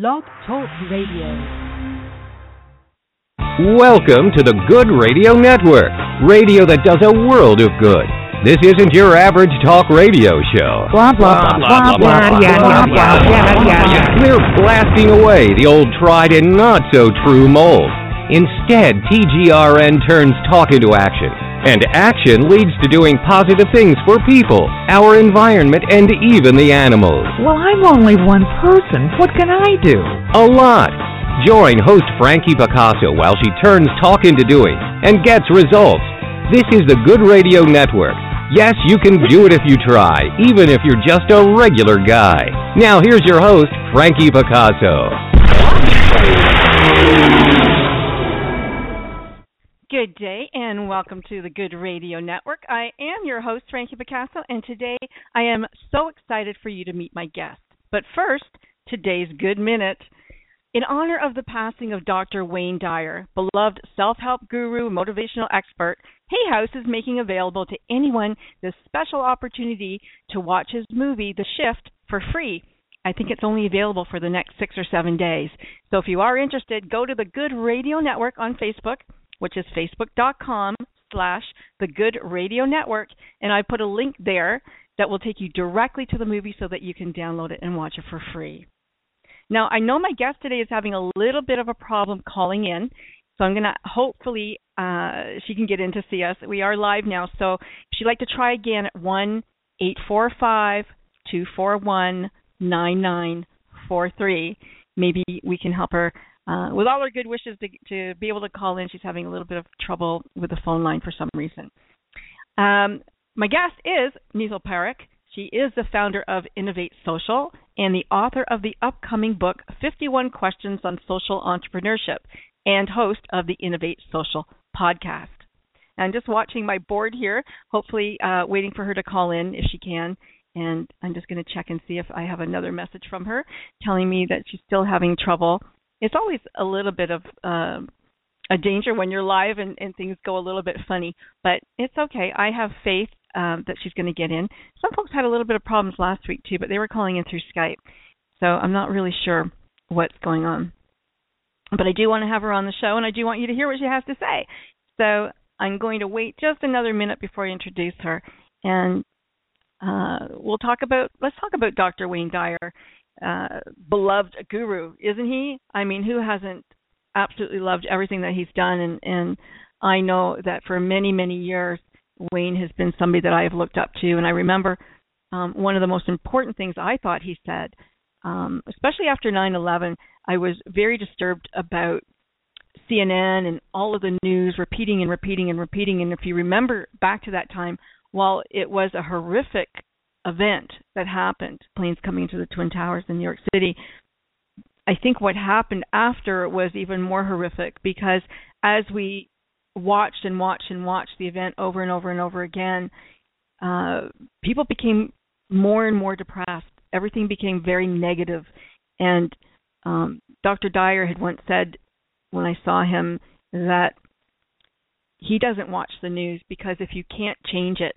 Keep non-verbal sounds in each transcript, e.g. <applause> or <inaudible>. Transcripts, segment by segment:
Blog Talk Radio. Welcome to the Good Radio Network, radio that does a world of good. This isn't your average talk radio show. Blah blah blah blah blah yeah. We're blasting away the old tried and not so true mold. Instead, TGRN turns talk into action. And action leads to doing positive things for people, our environment, and even the animals. Well, I'm only one person. What can I do? A lot. Join host Frankie Picasso while she turns talk into doing and gets results. This is the Good Radio Network. Yes, you can do it if you try, even if you're just a regular guy. Now, here's your host, Frankie Picasso. Good day and welcome to the Good Radio Network. I am your host, Frankie Picasso, and today I am so excited for you to meet my guest. But first, today's Good Minute. In honor of the passing of Dr. Wayne Dyer, beloved self help guru, motivational expert, Hay House is making available to anyone this special opportunity to watch his movie, The Shift, for free. I think it's only available for the next six or seven days. So if you are interested, go to the Good Radio Network on Facebook which is facebook.com slash the good radio network. And i put a link there that will take you directly to the movie so that you can download it and watch it for free. Now i know my guest today is having a little bit of a problem calling in so i'm going to hopefully uh, she can get in to see us. We are live now so if she'd like to try again at one eight four five two four one nine nine four three. Maybe we can help her uh, with all her good wishes to, to be able to call in, she's having a little bit of trouble with the phone line for some reason. Um, my guest is Neetal Parekh. She is the founder of Innovate Social and the author of the upcoming book 51 Questions on Social Entrepreneurship and host of the Innovate Social podcast. I'm just watching my board here, hopefully uh, waiting for her to call in if she can. And I'm just going to check and see if I have another message from her telling me that she's still having trouble it's always a little bit of um, a danger when you're live and, and things go a little bit funny, but it's okay. I have faith um, that she's going to get in. Some folks had a little bit of problems last week too, but they were calling in through Skype, so I'm not really sure what's going on. But I do want to have her on the show, and I do want you to hear what she has to say. So I'm going to wait just another minute before I introduce her, and uh, we'll talk about let's talk about Dr. Wayne Dyer uh, beloved guru, isn't he? I mean, who hasn't absolutely loved everything that he's done? And and I know that for many many years, Wayne has been somebody that I have looked up to. And I remember um, one of the most important things I thought he said, um, especially after 9/11, I was very disturbed about CNN and all of the news repeating and repeating and repeating. And if you remember back to that time, while it was a horrific event that happened, planes coming into the Twin Towers in New York City, I think what happened after was even more horrific because as we watched and watched and watched the event over and over and over again, uh, people became more and more depressed. Everything became very negative. And um, Dr. Dyer had once said when I saw him that he doesn't watch the news because if you can't change it,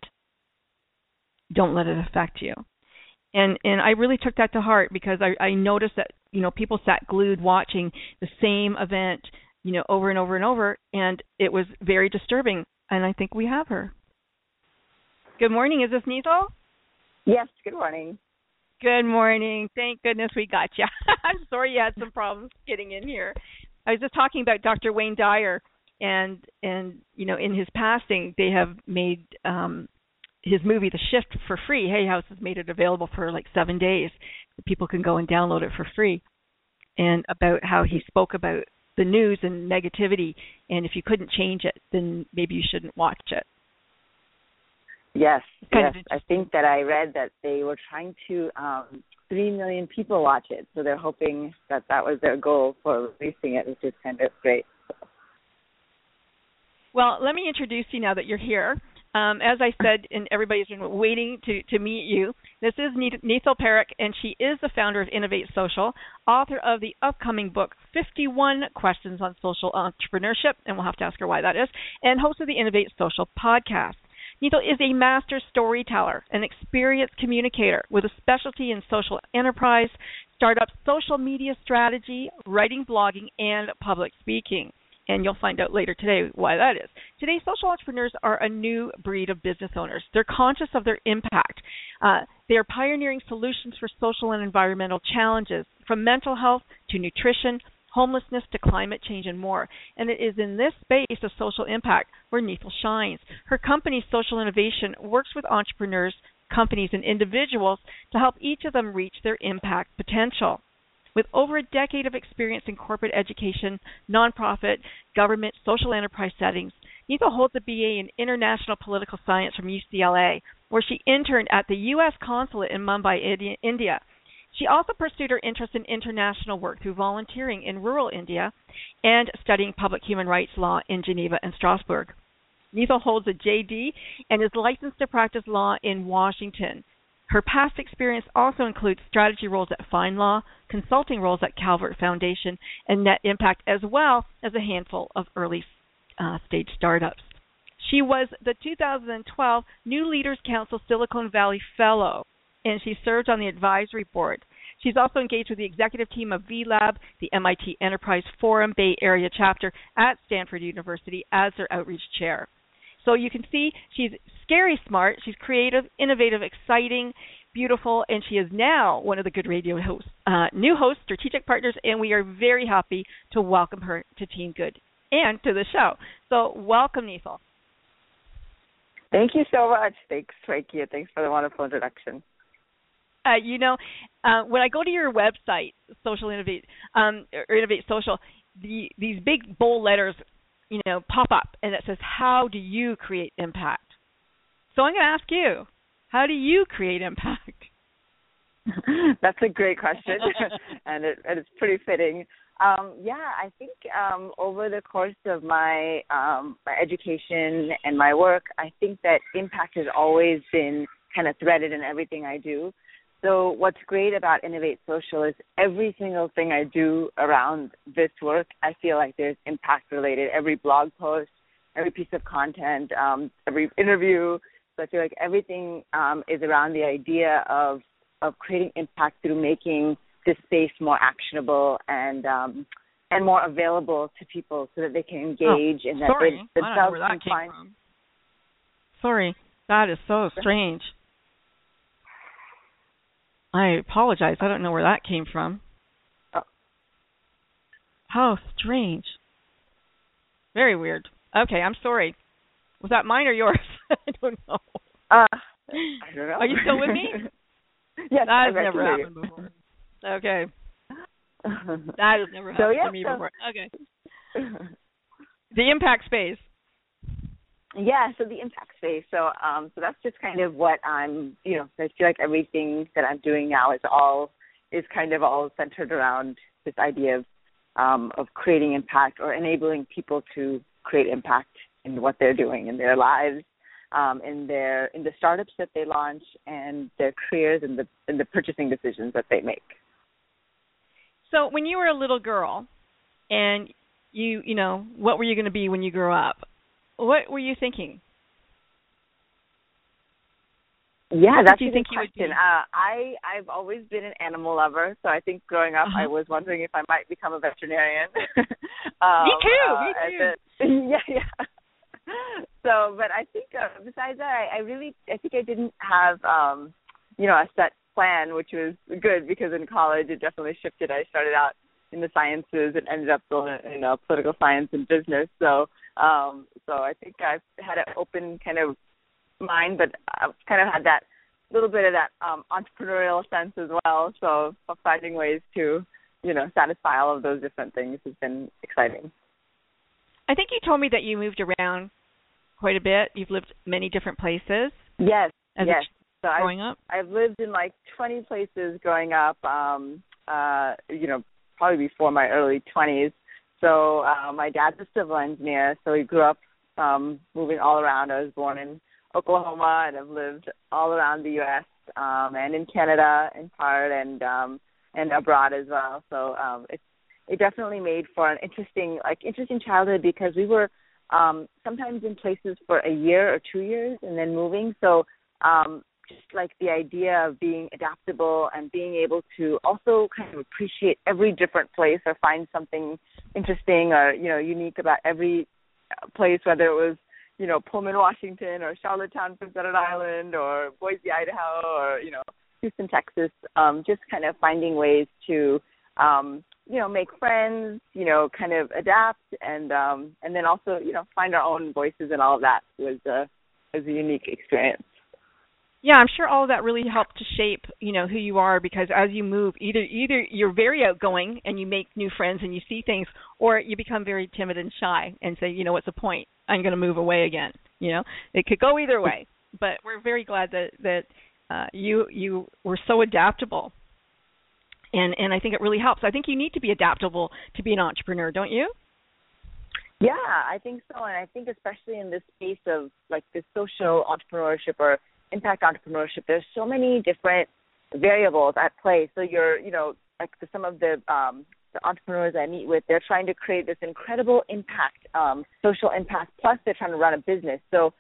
don't let it affect you and and I really took that to heart because I I noticed that you know people sat glued watching the same event you know over and over and over and it was very disturbing and I think we have her. Good morning, is this Neetal? Yes, good morning. Good morning. Thank goodness we got you. <laughs> I'm sorry you had some problems getting in here. I was just talking about Dr. Wayne Dyer and and you know in his passing they have made um his movie The Shift for free. Hay House has made it available for like seven days. People can go and download it for free. And about how he spoke about the news and negativity, and if you couldn't change it, then maybe you shouldn't watch it. Yes, yes. I think that I read that they were trying to um, three million people watch it, so they're hoping that that was their goal for releasing it, which is kind of great. Well, let me introduce you now that you're here. Um, as I said, and everybody's been waiting to, to meet you. This is Neetal Parekh, and she is the founder of Innovate Social, author of the upcoming book 51 Questions on Social Entrepreneurship, and we'll have to ask her why that is, and host of the Innovate Social podcast. Neetal is a master storyteller, an experienced communicator with a specialty in social enterprise, startup social media strategy, writing, blogging, and public speaking. And you'll find out later today why that is. Today, social entrepreneurs are a new breed of business owners. They're conscious of their impact. Uh, they are pioneering solutions for social and environmental challenges, from mental health to nutrition, homelessness to climate change and more. And it is in this space of social impact where Neetal shines. Her company, Social Innovation, works with entrepreneurs, companies, and individuals to help each of them reach their impact potential. With over a decade of experience in corporate education, nonprofit, government, social enterprise settings, Neetal holds a BA in International Political Science from UCLA, where she interned at the U.S. Consulate in Mumbai, India. She also pursued her interest in international work through volunteering in rural India and studying public human rights law in Geneva and Strasbourg. Neetal holds a JD and is licensed to practice law in Washington. Her past experience also includes strategy roles at FindLaw, consulting roles at Calvert Foundation, and Net Impact, as well as a handful of early uh, stage startups. She was the 2012 New Leaders Council Silicon Valley Fellow, and she served on the advisory board. She's also engaged with the executive team of VLab, the MIT Enterprise Forum Bay Area chapter at Stanford University, as their outreach chair. So you can see she's scary smart, she's creative, innovative, exciting, beautiful, and she is now one of the Good Radio hosts, uh, new hosts, strategic partners, and we are very happy to welcome her to Team Good and to the show. So welcome, Neetal. Thank you so much. Thanks, Frankie. Thanks for the wonderful introduction. Uh, you know, uh, when I go to your website, Social Innovate um, or Innovate Social, the, these big bold letters you know, pop up and it says, How do you create impact? So I'm going to ask you, how do you create impact? <laughs> That's a great question, <laughs> and, it, it's pretty fitting. Um, yeah, I think um, over the course of my um, my education and my work, I think that impact has always been kind of threaded in everything I do. So what's great about Innovate Social is every single thing I do around this work, I feel like there's impact related. Every blog post, every piece of content, um, every interview. So I feel like everything um, is around the idea of of creating impact through making this space more actionable and um, and more available to people so that they can oh, engage oh, and that sorry. they themselves can find. From. Sorry, that is so strange. I apologize. I don't know where that came from. Oh. How strange. Very weird. Okay, I'm sorry. Was that mine or yours? <laughs> I don't know. Uh, <laughs> I don't know. Are you still with me? <laughs> yes, that has never happened before. Okay. that has never happened so, yeah, to me so. before. Okay. the impact space. Yeah, so the impact space. So um so that's just kind of what I'm you know, I feel like everything that I'm doing now is all is kind of all centered around this idea of um of creating impact or enabling people to create impact in what they're doing in their lives, um, in their in the startups that they launch and their careers and the and the purchasing decisions that they make. So when you were a little girl and you you know, what were you going to be when you grew up? What were you thinking? Yeah, that's you a think good question. Uh, I I've always been an animal lover, so I think growing up uh-huh. I was wondering if I might become a veterinarian. <laughs> um, me too. Uh, me too. The, yeah, yeah. <laughs> So, but I think uh, besides that, I, I really I think I didn't have um, you know a set plan, which was good because in college it definitely shifted. I started out in the sciences and ended up in uh, political science and business. So um, so I think I've had an open kind of mind, but I've kind of had that little bit of that um, entrepreneurial sense as well. So finding ways to, you know, satisfy all of those different things has been exciting. I think you told me that you moved around quite a bit. You've lived many different places. Yes. yes. So growing I've, up, I've lived in like 20 places growing up. Um, uh, you know, probably before my early 20s. So uh, my dad's a civil engineer, so he grew up um, moving all around. I was born in Oklahoma and I've lived all around the U.S. Um, and in Canada in part, and um, and abroad as well. So um, it it definitely made for an interesting like interesting childhood because we were um, sometimes in places for a year or two years and then moving. So um, just like the idea of being adaptable and being able to also kind of appreciate every different place or find something interesting or you know unique about every place, whether it was you know Pullman, Washington, or Charlottetown, Prince Edward Island, or Boise, Idaho, or you know Houston, Texas. Um, just kind of finding ways to um, you know make friends, you know, kind of adapt, and um, and then also you know find our own voices and all of that was a was a unique experience. Yeah, I'm sure all of that really helped to shape, you know, who you are because as you move, either either you're very outgoing and you make new friends and you see things, or you become very timid and shy and say, you know, what's the point? I'm going to move away again. You know, it could go either way. But we're very glad that that uh, you you were so adaptable, and and I think it really helps. I think you need to be adaptable to be an entrepreneur, don't you? Yeah, I think so, and I think especially in this space of like the social entrepreneurship or impact entrepreneurship, there's so many different variables at play. So you're, you know, like the, some of the um, the entrepreneurs I meet with, they're trying to create this incredible impact, um, social impact. Plus, they're trying to run a business. So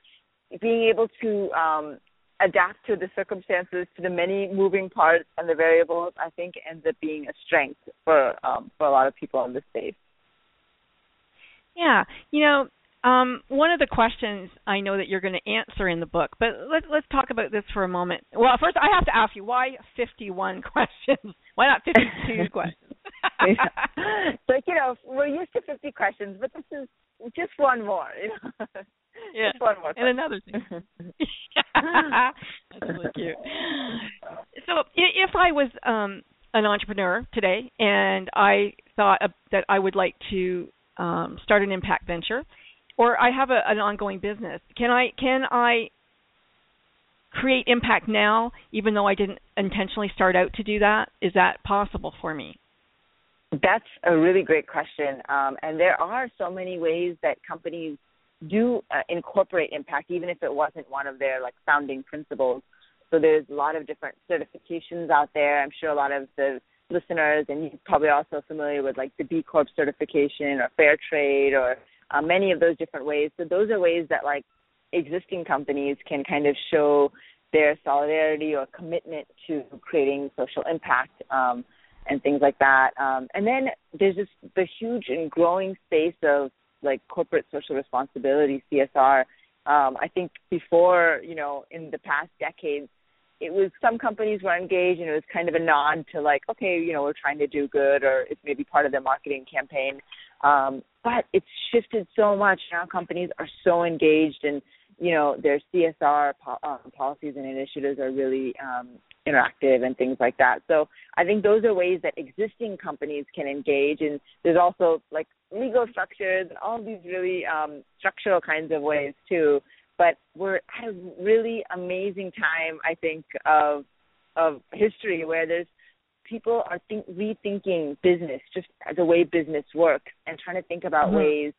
being able to um, adapt to the circumstances, to the many moving parts and the variables, I think ends up being a strength for um, for a lot of people in this space. Yeah, you know, um, one of the questions I know that you're going to answer in the book, but let's let's talk about this for a moment. Well, first I have to ask you why 51 <laughs> questions? Why not 52 <laughs> questions? <laughs> So you know, we're used to 50 questions, but this is just one more. You know? <laughs> Yeah. Just one more. And another thing. <laughs> That's really cute. So, if I was um, an entrepreneur today and I thought that I would like to um, start an impact venture or I have a, an ongoing business. Can I can I create impact now, even though I didn't intentionally start out to do that? Is that possible for me? That's a really great question, um, and there are so many ways that companies do uh, incorporate impact, even if it wasn't one of their like founding principles. So there's a lot of different certifications out there. I'm sure a lot of the listeners and you're probably also familiar with like the B Corp certification or Fair Trade or uh, many of those different ways. So those are ways that like existing companies can kind of show their solidarity or commitment to creating social impact um, and things like that. Um, and then there's just the huge and growing space of like corporate social responsibility (CSR). Um, I think before, you know, in the past decades, it was some companies were engaged and it was kind of a nod to like, okay, you know, we're trying to do good, or it's maybe part of their marketing campaign. Um, but it's shifted so much now. Companies are so engaged, and you know their CSR po- um, policies and initiatives are really um, interactive and things like that. So I think those are ways that existing companies can engage, and there's also like legal structures and all these really um, structural kinds of ways too. But we're at a really amazing time, I think, of of history where there's people are think, rethinking business, just as the way business works, and trying to think about mm-hmm. ways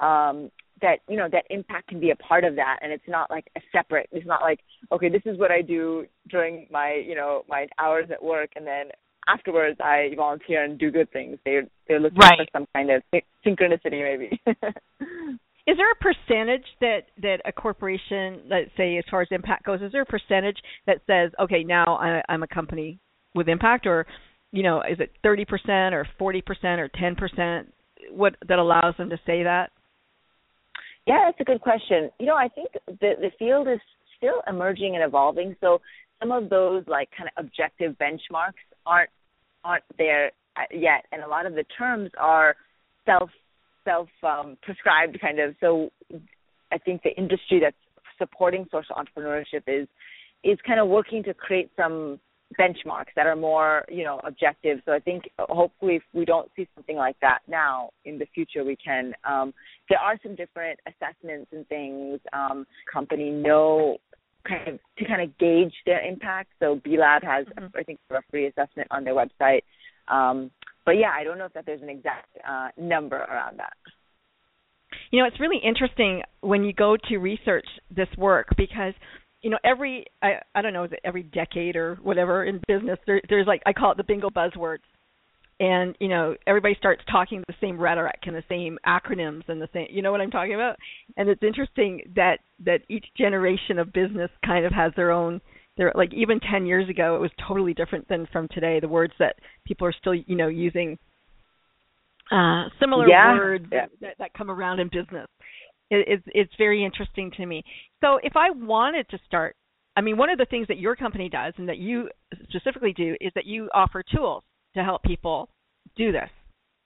um, that you know that impact can be a part of that, and it's not like a separate. It's not like okay, this is what I do during my you know my hours at work, and then afterwards I volunteer and do good things. They're they're looking right. for some kind of synchronicity, maybe. <laughs> is there a percentage that that a corporation, let's say, as far as impact goes, is there a percentage that says, okay, now I, I'm a company with impact, or you know, is it 30% or 40% or 10%? What that allows them to say that? Yeah, that's a good question. You know, I think the the field is still emerging and evolving. So some of those like kind of objective benchmarks aren't aren't there yet, and a lot of the terms are self self um, prescribed kind of. So I think the industry that's supporting social entrepreneurship is is kind of working to create some benchmarks that are more you know objective. So i think hopefully if we don't see something like that now in the future we can um, there are some different assessments and things um, company know kind of to kind of gauge their impact. So b lab has mm-hmm. i think a free assessment on their website. Um, but yeah i don't know if that there's an exact uh, number around that. You know it's really interesting when you go to research this work because you know every I I don't know is it every decade or whatever in business there there's like I call it the bingo buzzwords and you know everybody starts talking the same rhetoric and the same acronyms and the same you know what I'm talking about and it's interesting that that each generation of business kind of has their own They're like even 10 years ago, it was totally different than from today. The words that people are still, you know, using uh, similar yeah. words yeah. That, that come around in business. It, it's it's very interesting to me. So if I wanted to start, I mean, one of the things that your company does and that you specifically do is that you offer tools to help people do this.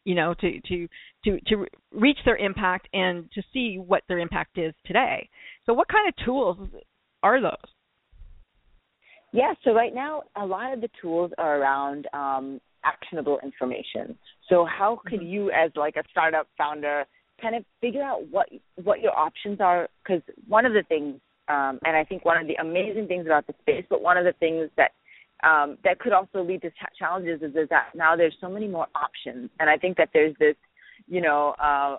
You know, to to to to reach their impact and to see what their impact is today. So what kind of tools are those? Yeah, so right now a lot of the tools are around um, actionable information. So how could mm-hmm. you, as like a startup founder, kind of figure out what what your options are? Because one of the things, um, and I think one of the amazing things about the space, but one of the things that um, that could also lead to challenges is, is that now there's so many more options, and I think that there's this, you know, uh,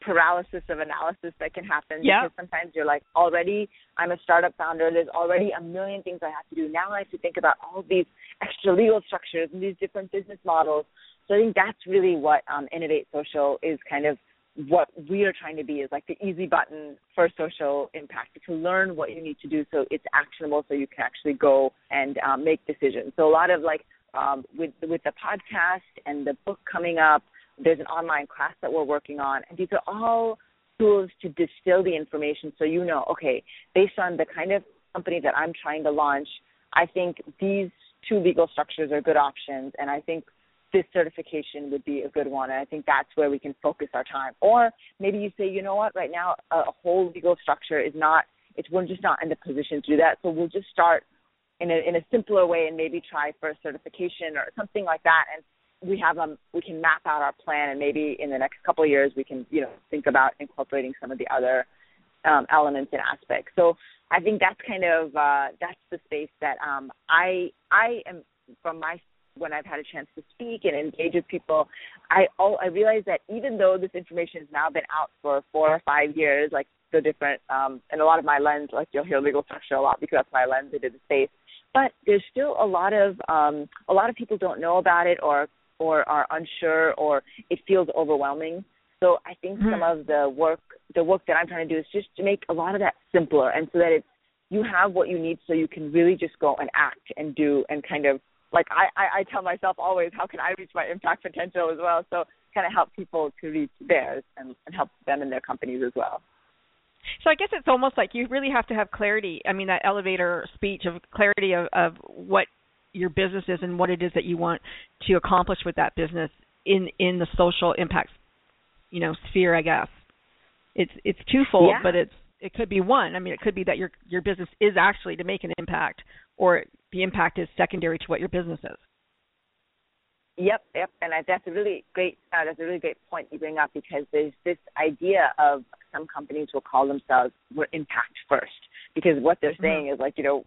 paralysis of analysis that can happen because sometimes you're like already I'm a startup founder. There's already a million things I have to do. Now I have to think about all these extra legal structures and these different business models. So I think that's really what um, Innovate Social is kind of what we are trying to be is like the easy button for social impact to learn what you need to do so it's actionable so you can actually go and um, make decisions. So a lot of like um, with with the podcast and the book coming up there's an online class that we're working on, and these are all tools to distill the information so you know, okay, based on the kind of company that I'm trying to launch, I think these two legal structures are good options, and I think this certification would be a good one. And I think that's where we can focus our time. Or maybe you say, you know what, right now a, whole legal structure is not, it's we're just not in the position to do that. So we'll just start in a in a simpler way and maybe try for a certification or something like that. And we have um we can map out our plan and maybe in the next couple of years we can you know think about incorporating some of the other um, elements and aspects. So I think that's kind of uh, that's the space that um, I I am from my when I've had a chance to speak and engage with people, I all I realize that even though this information has now been out for four or five years, like the different um, and a lot of my lens, like you'll hear legal structure a lot because that's my lens into the space. But there's still a lot of um, a lot of people don't know about it or or are unsure or it feels overwhelming. So I think mm-hmm. some of the work the work that I'm trying to do is just to make a lot of that simpler and so that it's you have what you need so you can really just go and act and do and kind of like I, I, I tell myself always how can I reach my impact potential as well. So kind of help people to reach theirs and, and help them in their companies as well. So I guess it's almost like you really have to have clarity. I mean, that elevator speech of clarity of, of what your business is and what it is that you want to accomplish with that business in in the social impact you know sphere i guess it's it's twofold yeah. but it's it could be one i mean it could be that your your business is actually to make an impact or the impact is secondary to what your business is Yep, yep, and that's a really great uh, that's a really great point you bring up because there's this idea of some companies will call themselves we're impact first because what they're mm-hmm. saying is like you know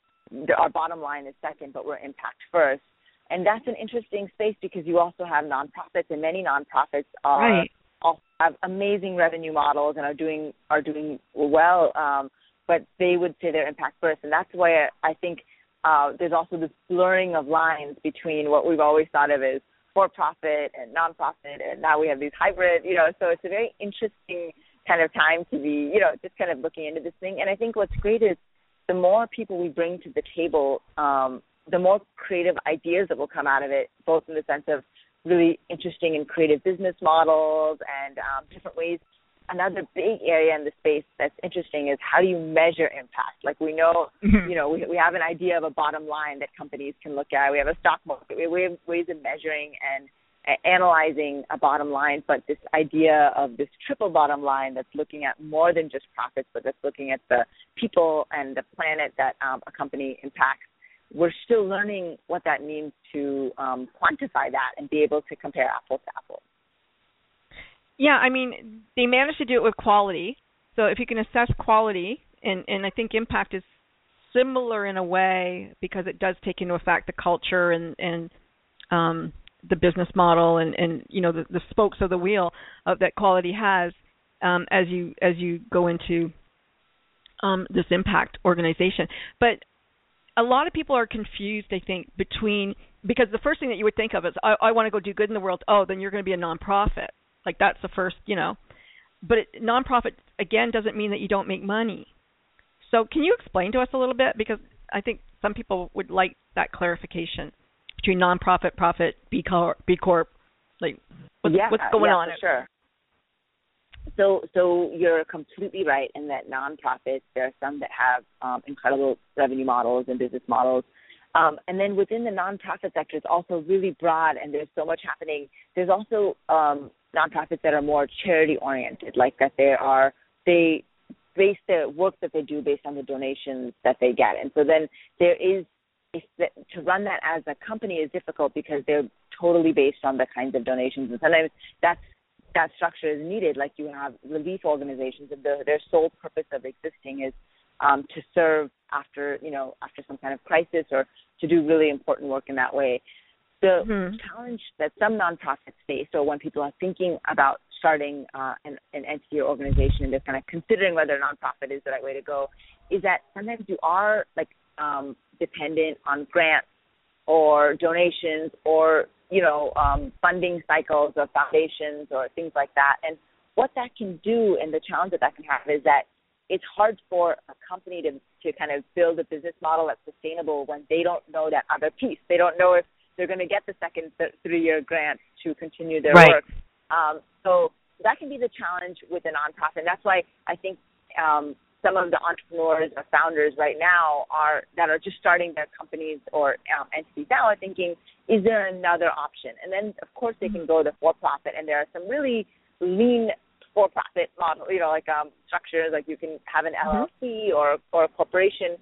our bottom line is second, but we're impact first. And that's an interesting space because you also have nonprofits, and many nonprofits are right. also have amazing revenue models and are doing are doing well. Um, but they would say they're impact first, and that's why I think uh, there's also this blurring of lines between what we've always thought of as for profit and nonprofit, and now we have these hybrid. You know, so it's a very interesting kind of time to be, you know, just kind of looking into this thing. And I think what's great is the more people we bring to the table, um, the more creative ideas that will come out of it, both in the sense of really interesting and creative business models and um, different ways. Another big area in the space that's interesting is how do you measure impact? Like we know, mm-hmm. you know, we, we have an idea of a bottom line that companies can look at. We have a stock market. We have ways of measuring and analyzing a bottom line, but this idea of this triple bottom line that's looking at more than just profits, but that's looking at the people and the planet that um, a company impacts. We're still learning what that means to um, quantify that and be able to compare apples to apples. Yeah, I mean, they managed to do it with quality. So if you can assess quality, and, and I think impact is similar in a way because it does take into effect the culture and, and um, the business model and and you know the, the spokes of the wheel of that quality has um, as you as you go into um, this impact organization. But a lot of people are confused, I think, between because the first thing that you would think of is I, I want to go do good in the world. Oh, then you're going to be a nonprofit. Like that's the first, you know. But it, nonprofit again doesn't mean that you don't make money. So can you explain to us a little bit because I think some people would like that clarification between nonprofit, profit, B Corp, B Corp. Like, what's, yeah, what's going yeah, on? For sure. So, so you're completely right in that nonprofits. There are some that have um, incredible revenue models and business models, um, and then within the nonprofit sector, it's also really broad, and there's so much happening. There's also um, nonprofits that are more charity oriented, like that they are they base the work that they do based on the donations that they get, and so then there is to run that as a company is difficult because they're totally based on the kinds of donations, and sometimes that's that structure is needed. Like you have relief organizations, and the, their sole purpose of existing is um, to serve after you know after some kind of crisis or to do really important work in that way. The mm-hmm. challenge that some nonprofits face, or when people are thinking about starting uh, an, an entity or organization and they're kind of considering whether a nonprofit is the right way to go, is that sometimes you are like um, dependent on grants or donations or you know um, funding cycles of foundations or things like that. And what that can do and the challenge that that can have is that it's hard for a company to to kind of build a business model that's sustainable when they don't know that other piece. They don't know if they're going to get the second th- three-year grant to continue their right. work. Um, so that can be the challenge with a nonprofit. And that's why I think um, some of the entrepreneurs or founders right now are that are just starting their companies or um, entities now are thinking, is there another option? And then of course they can go the for-profit, and there are some really lean for-profit model, you know, like um, structures, like you can have an LLC mm-hmm. or or a corporation.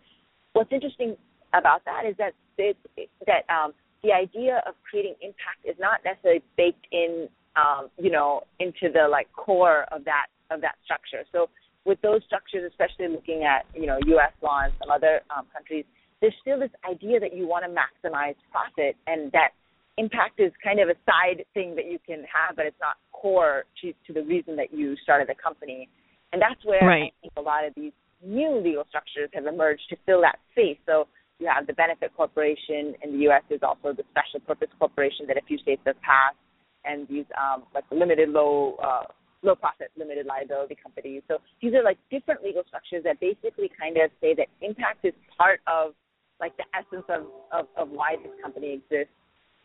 What's interesting about that is that it, that um, the idea of creating impact is not necessarily baked in, um, you know, into the like core of that of that structure. So with those structures, especially looking at you know U.S. law and some other um, countries, there's still this idea that you want to maximize profit and that impact is kind of a side thing that you can have, but it's not core to, to the reason that you started the company. And that's where right. I think a lot of these new legal structures have emerged to fill that space. So you have the benefit corporation in the U.S. There's also the special purpose corporation that a few states have passed, and these um, like limited low uh, low profit limited liability companies. So these are like different legal structures that basically kind of say that impact is part of like the essence of, of, of why this company exists.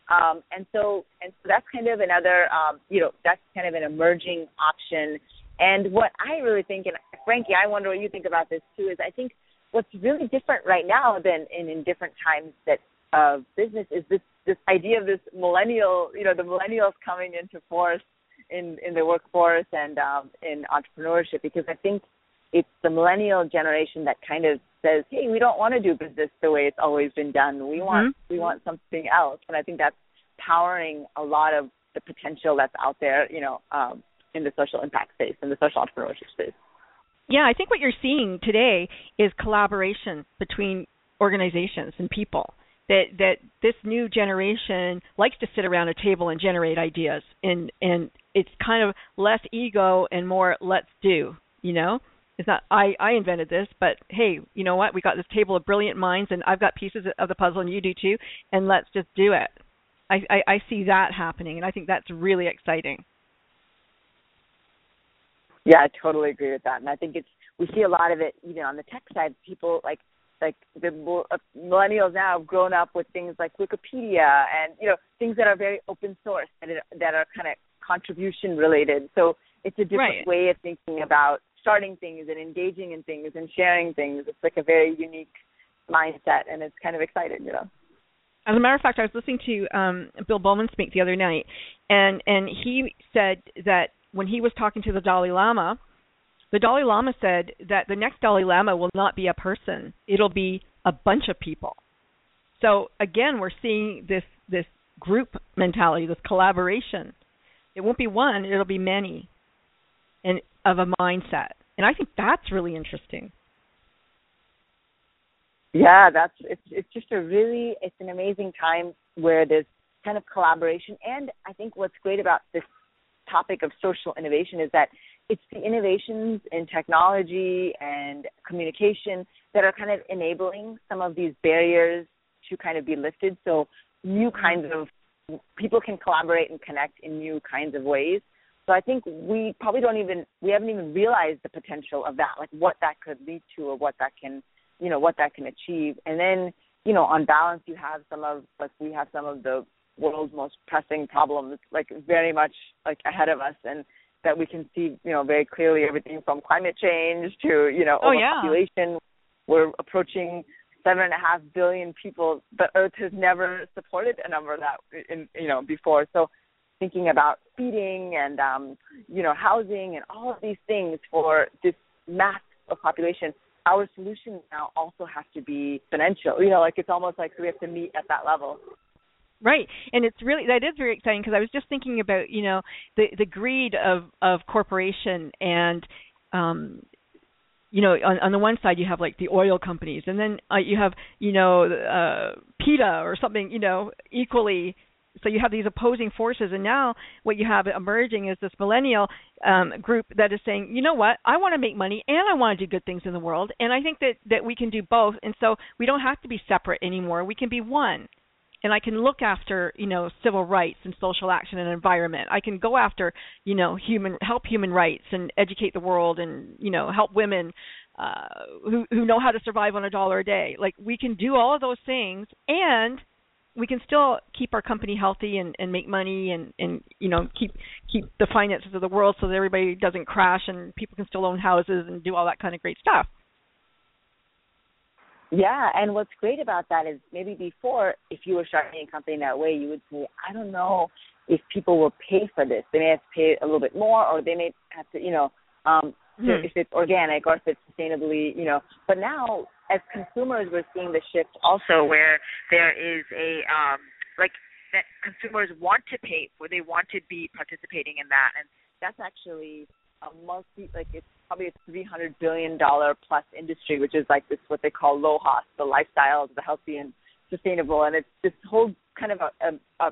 Um, and so and so that's kind of another um, you know that's kind of an emerging option. And what I really think, and Frankie, I wonder what you think about this too, is I think what's really different right now than in, in different times that of business is this this idea of this millennial, you know, the millennials coming into force in in the workforce and um, in entrepreneurship because I think it's the millennial generation that kind of says, "Hey, we don't want to do business the way it's always been done. We want mm-hmm. we want something else." And I think that's powering a lot of the potential that's out there, you know, um, in the social impact space, in the social entrepreneurship space. Yeah, I think what you're seeing today is collaboration between organizations and people. That that this new generation likes to sit around a table and generate ideas, and and it's kind of less ego and more let's do. You know, it's not I I invented this, but hey, you know what? We got this table of brilliant minds, and I've got pieces of the puzzle, and you do too, and let's just do it. I I, I see that happening, and I think that's really exciting. Yeah, I totally agree with that, and I think it's we see a lot of it even on the tech side. People like like the uh, millennials now have grown up with things like Wikipedia and you know things that are very open source and that are kind of contribution related. So it's a different right. way of thinking about starting things and engaging in things and sharing things. It's like a very unique mindset, and it's kind of exciting, you know. As a matter of fact, I was listening to um, Bill Bowman speak the other night, and and he said that when he was talking to the Dalai Lama, the Dalai Lama said that the next Dalai Lama will not be a person; it'll be a bunch of people. So again, we're seeing this this group mentality, this collaboration. It won't be one; it'll be many, and of a mindset. And I think that's really interesting. Yeah, that's it's it's just a really it's an amazing time where there's kind of collaboration and I think what's great about this topic of social innovation is that it's the innovations in technology and communication that are kind of enabling some of these barriers to kind of be lifted. So new kinds mm-hmm. of people can collaborate and connect in new kinds of ways. So I think we probably don't even we haven't even realized the potential of that, like what that could lead to or what that can you know what that can achieve. And then you know, on balance, you have some of like we have some of the world's most pressing problems, like very much like ahead of us, and that we can see, you know, very clearly everything from climate change to, you know, oh, overpopulation. Yeah. We're approaching seven and a half billion people. The Earth has never supported a number that in you know before. So thinking about feeding and um, you know housing and all of these things for this mass of population, our solution now also has to be financial. You know, like it's almost like we have to meet at that level. Right, and it's really that is very exciting because I was just thinking about you know the the greed of of corporation and um you know on on the one side you have like the oil companies and then uh, you have you know uh PETA or something you know equally. So you have these opposing forces and now what you have emerging is this millennial um, group that is saying you know what? I want to make money and i want to do good things in the world and i think that that we can do both and so we don't have to be separate anymore. We can be one and i can look after you know civil rights and social action and environment i can go after you know human help human rights and educate the world and you know help women uh who who know how to survive on a dollar a day like we can do all of those things and we can still keep our company healthy and, and make money and, and you know keep keep the finances of the world so that everybody doesn't crash and people can still own houses and do all that kind of great stuff. Yeah, and what's great about that is maybe before, if you were starting a company that way, you would say, I don't know if people will pay for this. They may have to pay a little bit more, or they may have to, you know, um, mm-hmm. if it's organic or if it's sustainably, you know. But now as consumers, we're seeing the shift also where there is a um, like that consumers want to pay for, they want to be participating in that, and that's actually a multi like it's probably a three hundred billion dollar plus industry, which is like this what they call LOHAS, the lifestyle, the healthy and sustainable, and it's this whole kind of a, a,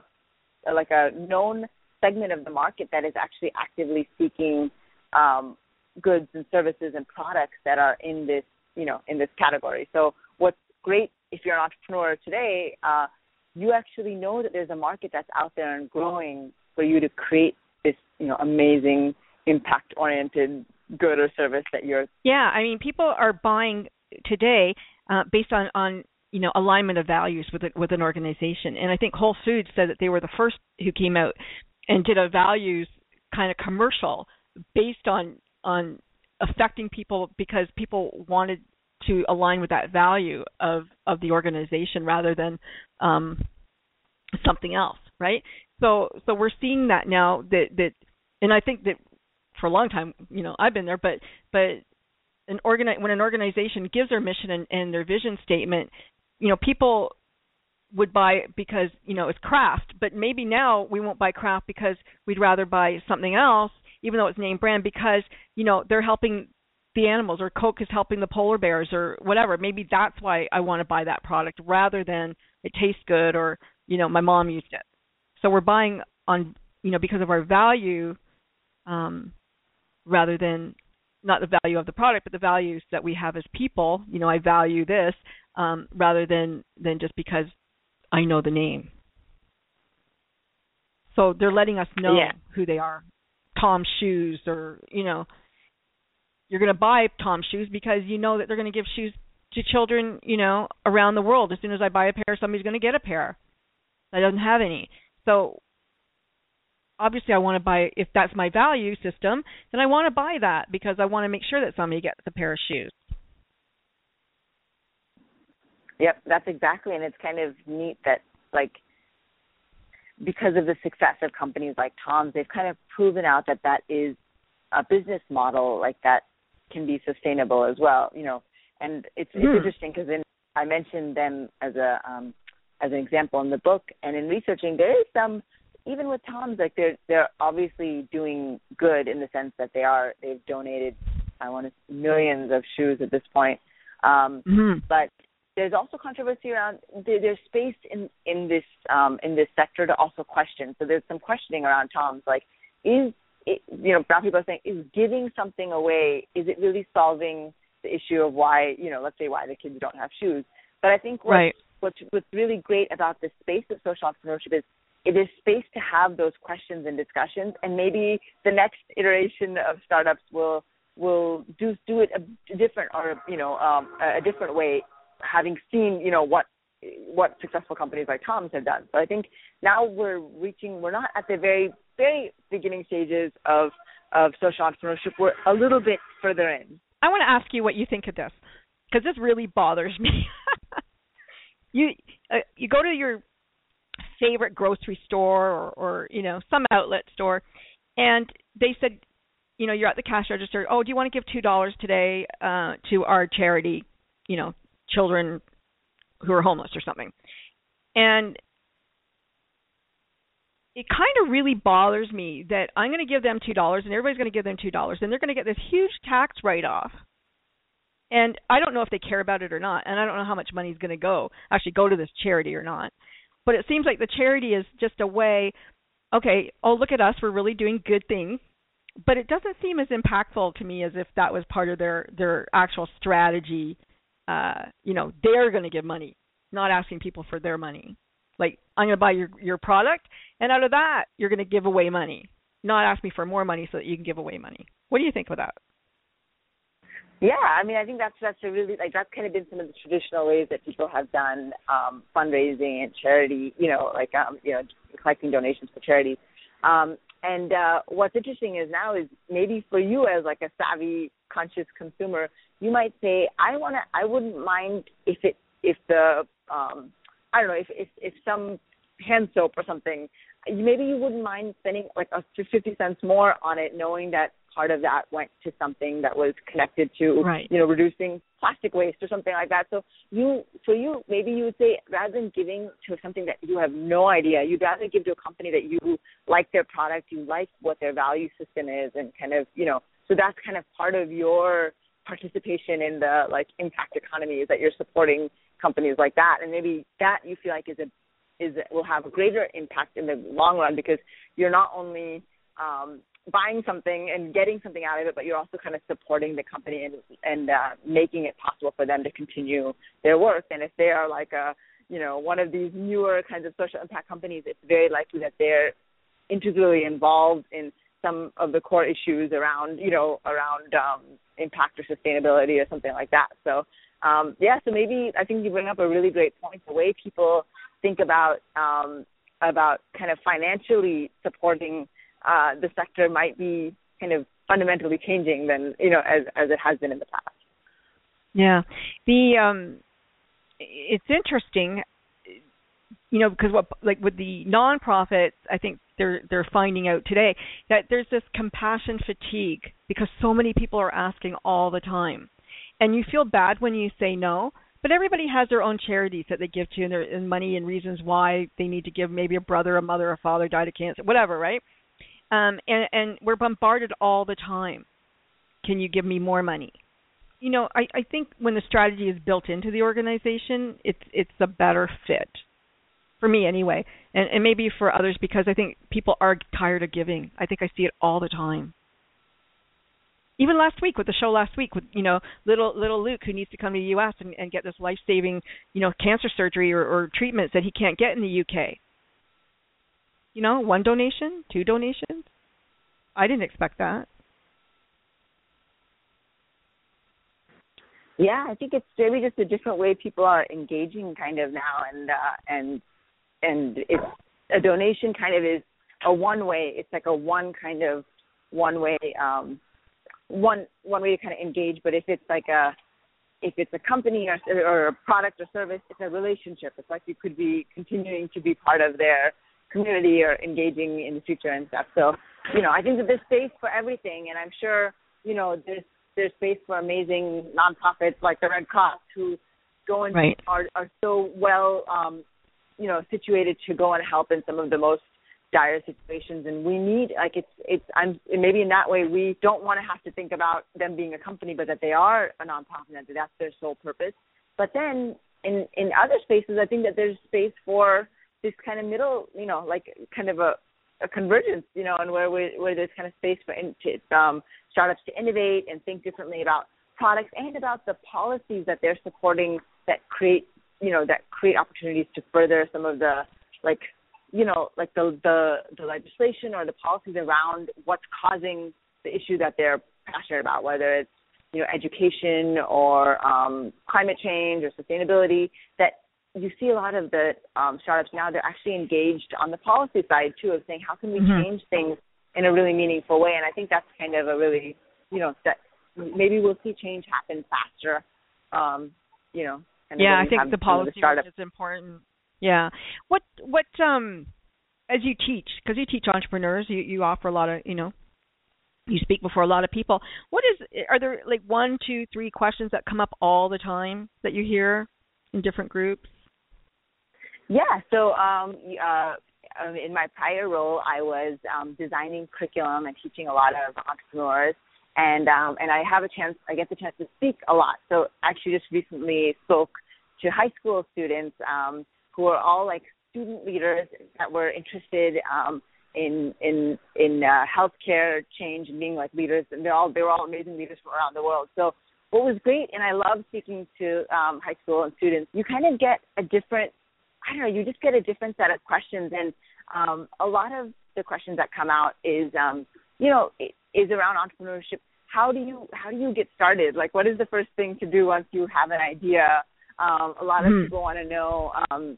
a like a known segment of the market that is actually actively seeking um, goods and services and products that are in this you know in this category. So what's great if you're an entrepreneur today, uh, you actually know that there's a market that's out there and growing for you to create this you know amazing impact oriented good or service that you're. Yeah, I mean people are buying today uh, based on on you know alignment of values with a, with an organization, and I think Whole Foods said that they were the first who came out and did a values kind of commercial based on on affecting people because people wanted to align with that value of of the organization rather than um, something else, right? So so we're seeing that now that that, and I think that for a long time, you know, I've been there, but but an organi- when an organization gives their mission and, and their vision statement, you know, people would buy because you know it's Kraft, but maybe now we won't buy Kraft because we'd rather buy something else even though it's name brand, because you know they're helping the animals, or Coke is helping the polar bears, or whatever. Maybe that's why I want to buy that product rather than it tastes good, or you know my mom used it. So we're buying on you know because of our value, um, rather than not the value of the product, but the values that we have as people. You know, I value this um, rather than than just because I know the name. So they're letting us know yeah. who they are Tom's shoes or you know you're going to buy Tom's shoes because you know that they're going to give shoes to children, you know, around the world. As soon as I buy a pair, somebody's going to get a pair that doesn't have any. So obviously I want to buy if that's my value system, then I want to buy that because I want to make sure that somebody gets a pair of shoes. Yep, that's exactly and it's kind of neat that like because of the success of companies like Tom's, they've kind of proven out that that is a business model like that can be sustainable as well. You know, and it's mm. it's hmm. interesting because I mentioned them as a um, as an example in the book, and in researching, there is some even with Tom's like they're they're obviously doing good in the sense that they are they've donated I want to millions of shoes at this point. Um, mm-hmm. But there's also controversy around there's space in in this um, in this sector to also question. So there's some questioning around Tom's like is it, you know brown people are saying is giving something away is it really solving the issue of why you know let's say why the kids don't have shoes. But I think what, right. what's what's really great about the space of social entrepreneurship is it is space to have those questions and discussions, and maybe the next iteration of startups will will do do it a different or you know um, a different way having seen you know what what successful companies like Tom's have done. So I think now we're reaching. We're not at the very very beginning stages of of social entrepreneurship. We're a little bit further in. I want to ask you what you think of this because this really bothers me. <laughs> you uh, you go to your favorite grocery store or, or you know some outlet store, and they said, you know, you're at the cash register. Oh, do you want to give two dollars today uh, to our charity? You know, children who are homeless or something. And it kind of really bothers me that I'm going to give them two dollars and everybody's going to give them two dollars and they're going to get this huge tax write-off. And I don't know if they care about it or not, and I don't know how much money is going to go actually go to this charity or not. But it seems like the charity is just a way. Okay, oh look at us, we're really doing good things. But it doesn't seem as impactful to me as if that was part of their their actual strategy. Uh, you know, they're going to give money, not asking people for their money. Like I'm going to buy your your product, and out of that, you're going to give away money, not ask me for more money so that you can give away money. What do you think of that? Yeah, I mean, I think that's that's a really like that's kind of been some of the traditional ways that people have done um, fundraising and charity. You know, like um, you know, collecting donations for charities. Um, and uh, what's interesting is now is maybe for you as like a savvy, conscious consumer, you might say, I want to, I wouldn't mind if it, if the, um, I don't know, if if if some hand soap or something, maybe you wouldn't mind spending like a fifty cents more on it, knowing that part of that went to something that was connected to right. you know reducing plastic waste or something like that so you for you maybe you would say rather than giving to something that you have no idea you'd rather give to a company that you like their product you like what their value system is and kind of you know so that's kind of part of your participation in the like impact economy is that you're supporting companies like that and maybe that you feel like is a is will have a greater impact in the long run because you're not only um, buying something and getting something out of it, but you're also kind of supporting the company and and uh, making it possible for them to continue their work. And if they are like a you know one of these newer kinds of social impact companies, it's very likely that they're integrally involved in some of the core issues around you know around um, impact or sustainability or something like that. So um, yeah, so maybe I think you bring up a really great point. The way people think about um, about kind of financially supporting uh, the sector might be kind of fundamentally changing than you know as as it has been in the past. Yeah, the um, it's interesting, you know, because what like with the nonprofits, I think they're they're finding out today that there's this compassion fatigue because so many people are asking all the time, and you feel bad when you say no. But everybody has their own charities that they give to, and, their, and money and reasons why they need to give. Maybe a brother, a mother, a father died of cancer, whatever, right? Um, and, and we're bombarded all the time. Can you give me more money? You know, I, I think when the strategy is built into the organization, it's it's a better fit for me anyway, and, and maybe for others because I think people are tired of giving. I think I see it all the time. Even last week with the show last week with you know little little Luke who needs to come to the U.S. and, and get this life saving you know cancer surgery or, or treatments that he can't get in the U.K you know, one donation, two donations. I didn't expect that. Yeah, I think it's maybe just a different way people are engaging kind of now and uh and and it's a donation kind of is a one way it's like a one kind of one way um one one way to kind of engage but if it's like a if it's a company or, or a product or service it's a relationship it's like you could be continuing to be part of their community or engaging in the future and stuff. So, you know, I think that there's space for everything, and I'm sure, you know, there's there's space for amazing nonprofits like the Red Cross who go and right. are are so well, um, you know, situated to go and help in some of the most dire situations and we need like it's it's i'm maybe in that way we don't want to have to think about them being a company but that they are a nonprofit and that that's their sole purpose but then in in other spaces i think that there's space for this kind of middle, you know, like kind of a, a convergence, you know, and where we, where there's kind of space for in, to, um, startups to innovate and think differently about products and about the policies that they're supporting that create, you know, that create opportunities to further some of the like, you know, like the the the legislation or the policies around what's causing the issue that they're passionate about, whether it's you know education or um, climate change or sustainability that you see a lot of the um, startups now they're actually engaged on the policy side too of saying how can we mm-hmm. change things in a really meaningful way? And i think that's kind of a really you know that maybe we'll see change happen faster um you know yeah i think the policy the is important. Yeah. What what um as you teach because you teach entrepreneurs you you offer a lot of you know you speak before a lot of people. What is are there like one two three questions that come up all the time that you hear in different groups yeah. So um, uh, um, in my prior role, I was um, designing curriculum and teaching a lot of entrepreneurs, and um, and I have a chance. I get the chance to speak a lot. So actually, just recently spoke to high school students um, who are all like student leaders that were interested um, in in in uh, healthcare change and being like leaders. And they're all they were all amazing leaders from around the world. So what was great, and I love speaking to um, high school and students. You kind of get a different I don't know, you just get a different set of questions, and um, a lot of the questions that come out is, um, you know, is around entrepreneurship. How do you how do you get started? Like, what is the first thing to do once you have an idea? Um, a lot of mm-hmm. people want to know, um,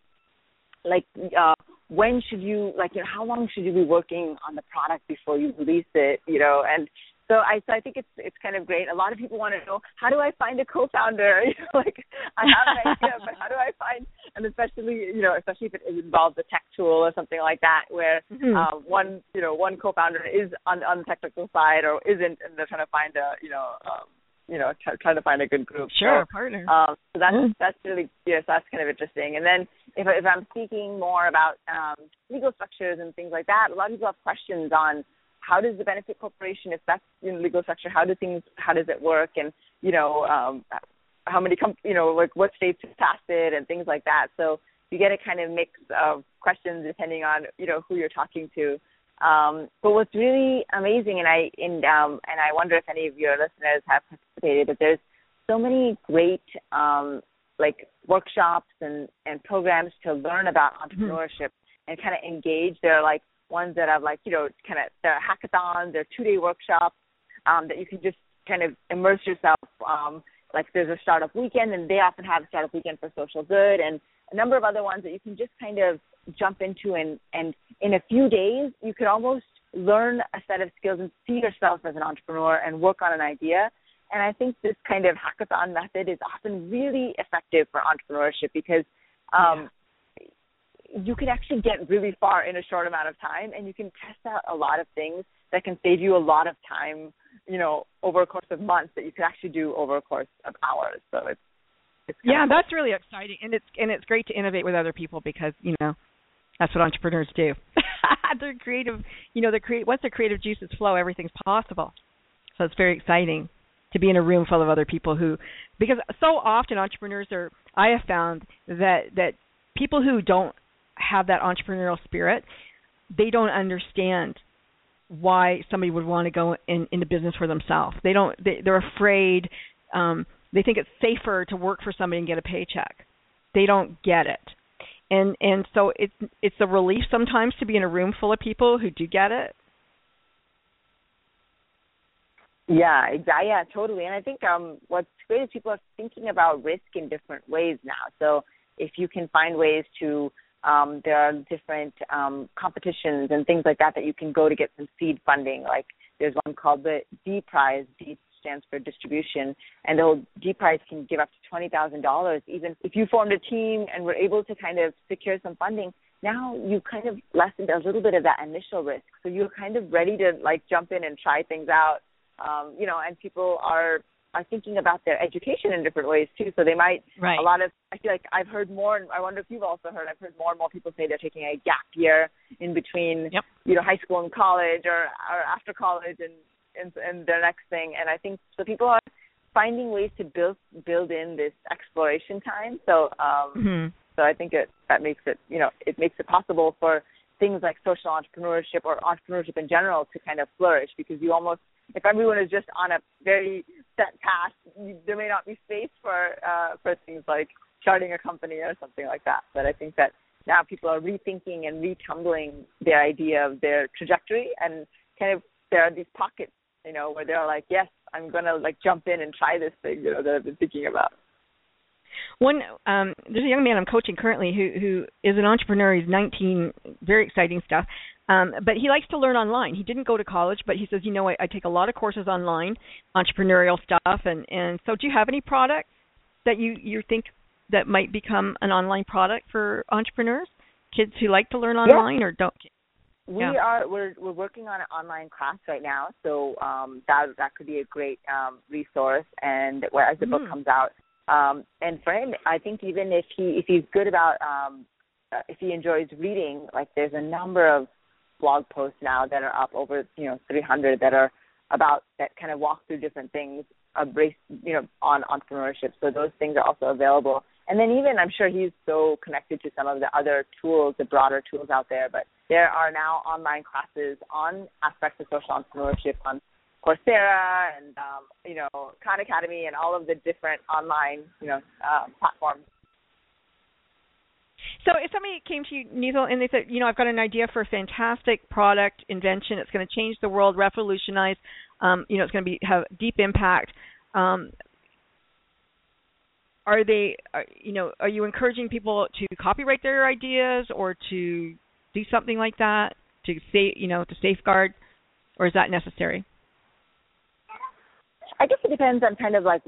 like, uh, when should you like, you know, how long should you be working on the product before you release it? You know, and so I so I think it's it's kind of great. A lot of people want to know how do I find a co-founder? <laughs> You know, like I have an idea, but how do I find? And especially you know, especially if it involves a tech tool or something like that, where mm-hmm. um, one you know one co-founder is on on the technical side or isn't, and they're trying to find a you know. Um, you know, t- trying to find a good group. Sure, so, partner. Um, so that's mm-hmm. that's really yes, that's kind of interesting. And then if if I'm speaking more about um, legal structures and things like that, a lot of people have questions on how does the benefit corporation, if that's in legal structure, how do things, how does it work, and you know, um, how many, com- you know, like what states have passed it, and things like that. So you get a kind of mix of questions depending on you know who you're talking to. Um, but what's really amazing, and I and um, and I wonder if any of your listeners have participated, but there's so many great um, like workshops and and programs to learn about mm-hmm. entrepreneurship mm-hmm. and kind of engage. They're like ones that have like you know kind of they're hackathons, they're two day workshops um, that you can just kind of immerse yourself. Um, like there's a startup weekend, and they often have a startup weekend for social good, and a number of other ones that you can just kind of jump into and and in a few days you could almost learn a set of skills and see yourself as an entrepreneur and work on an idea. And I think this kind of hackathon method is often really effective for entrepreneurship because um, you can actually get really far in a short amount of time and you can test out a lot of things that can save you a lot of time you know over a course of months that you could actually do over a course of hours. So it's, it's yeah that's really exciting and it's and it's great to innovate with other people because you know that's what entrepreneurs do. <laughs> They're creative you know the create once the creative juices flow everything's possible. So it's very exciting to be in a room full of other people who because so often entrepreneurs are i have found that that people who don't have that entrepreneurial spirit, they don't understand why somebody would want to go in into business for themselves. They don't. They, they're afraid. Um, they think it's safer to work for somebody and get a paycheck. They don't get it, and and so it's it's a relief sometimes to be in a room full of people who do get it. Yeah. Yeah, totally. And I think um, what's great is people are thinking about risk in different ways now. So if you can find ways to um, there are different um, competitions and things like that that you can go to get some seed funding. Like there's one called the D Prize. D stands for distribution, and the D Prize can give up to twenty thousand dollars, even if you formed a team and were able to kind of secure some funding. Now you kind of lessened a little bit of that initial risk, so you're kind of ready to like jump in and try things out. Um, you know, and people are are thinking about their education in different ways too. So they might right. a lot of I feel like I've heard more and I wonder if you've also heard I've heard more and more people say they're taking a gap year in between yep. you know high school and college or or after college and and and their next thing. And I think so people are finding ways to build build in this exploration time. So um mm-hmm. so I think it that makes it you know it makes it possible for things like social entrepreneurship or entrepreneurship in general to kind of flourish because you almost if everyone is just on a very set path, there may not be space for uh, for things like starting a company or something like that. But I think that now people are rethinking and retumbling their idea of their trajectory, and kind of there are these pockets, you know, where they're like, yes, I'm gonna like jump in and try this thing, you know, that I've been thinking about. One, um, there's a young man I'm coaching currently who who is an entrepreneur. He's 19, very exciting stuff. Um, but he likes to learn online. He didn't go to college, but he says, you know, I, I take a lot of courses online, entrepreneurial stuff, and and so do you have any products that you you think that might become an online product for entrepreneurs, kids who like to learn online yeah. or don't? We yeah. are we're we're working on an online class right now, so um, that that could be a great um, resource. And as the mm. book comes out, um, and for him, I think even if he if he's good about um, uh, if he enjoys reading, like there's a number of blog posts now that are up over you know 300 that are about that kind of walk through different things, uh, you know, on entrepreneurship. So those things are also available. And then even I'm sure he's so connected to some of the other tools, the broader tools out there. But there are now online classes on aspects of social entrepreneurship on Coursera and um, you know Khan Academy and all of the different online you know uh, platforms. So if somebody came to you, Neetal, and they said, you know, I've got an idea for a fantastic product invention. It's going to change the world, revolutionize. Um, you know, it's going to be have deep impact. Um, are they, are, you know, are you encouraging people to copyright their ideas or to do something like that to say, you know, to safeguard, or is that necessary? I guess it depends on kind of like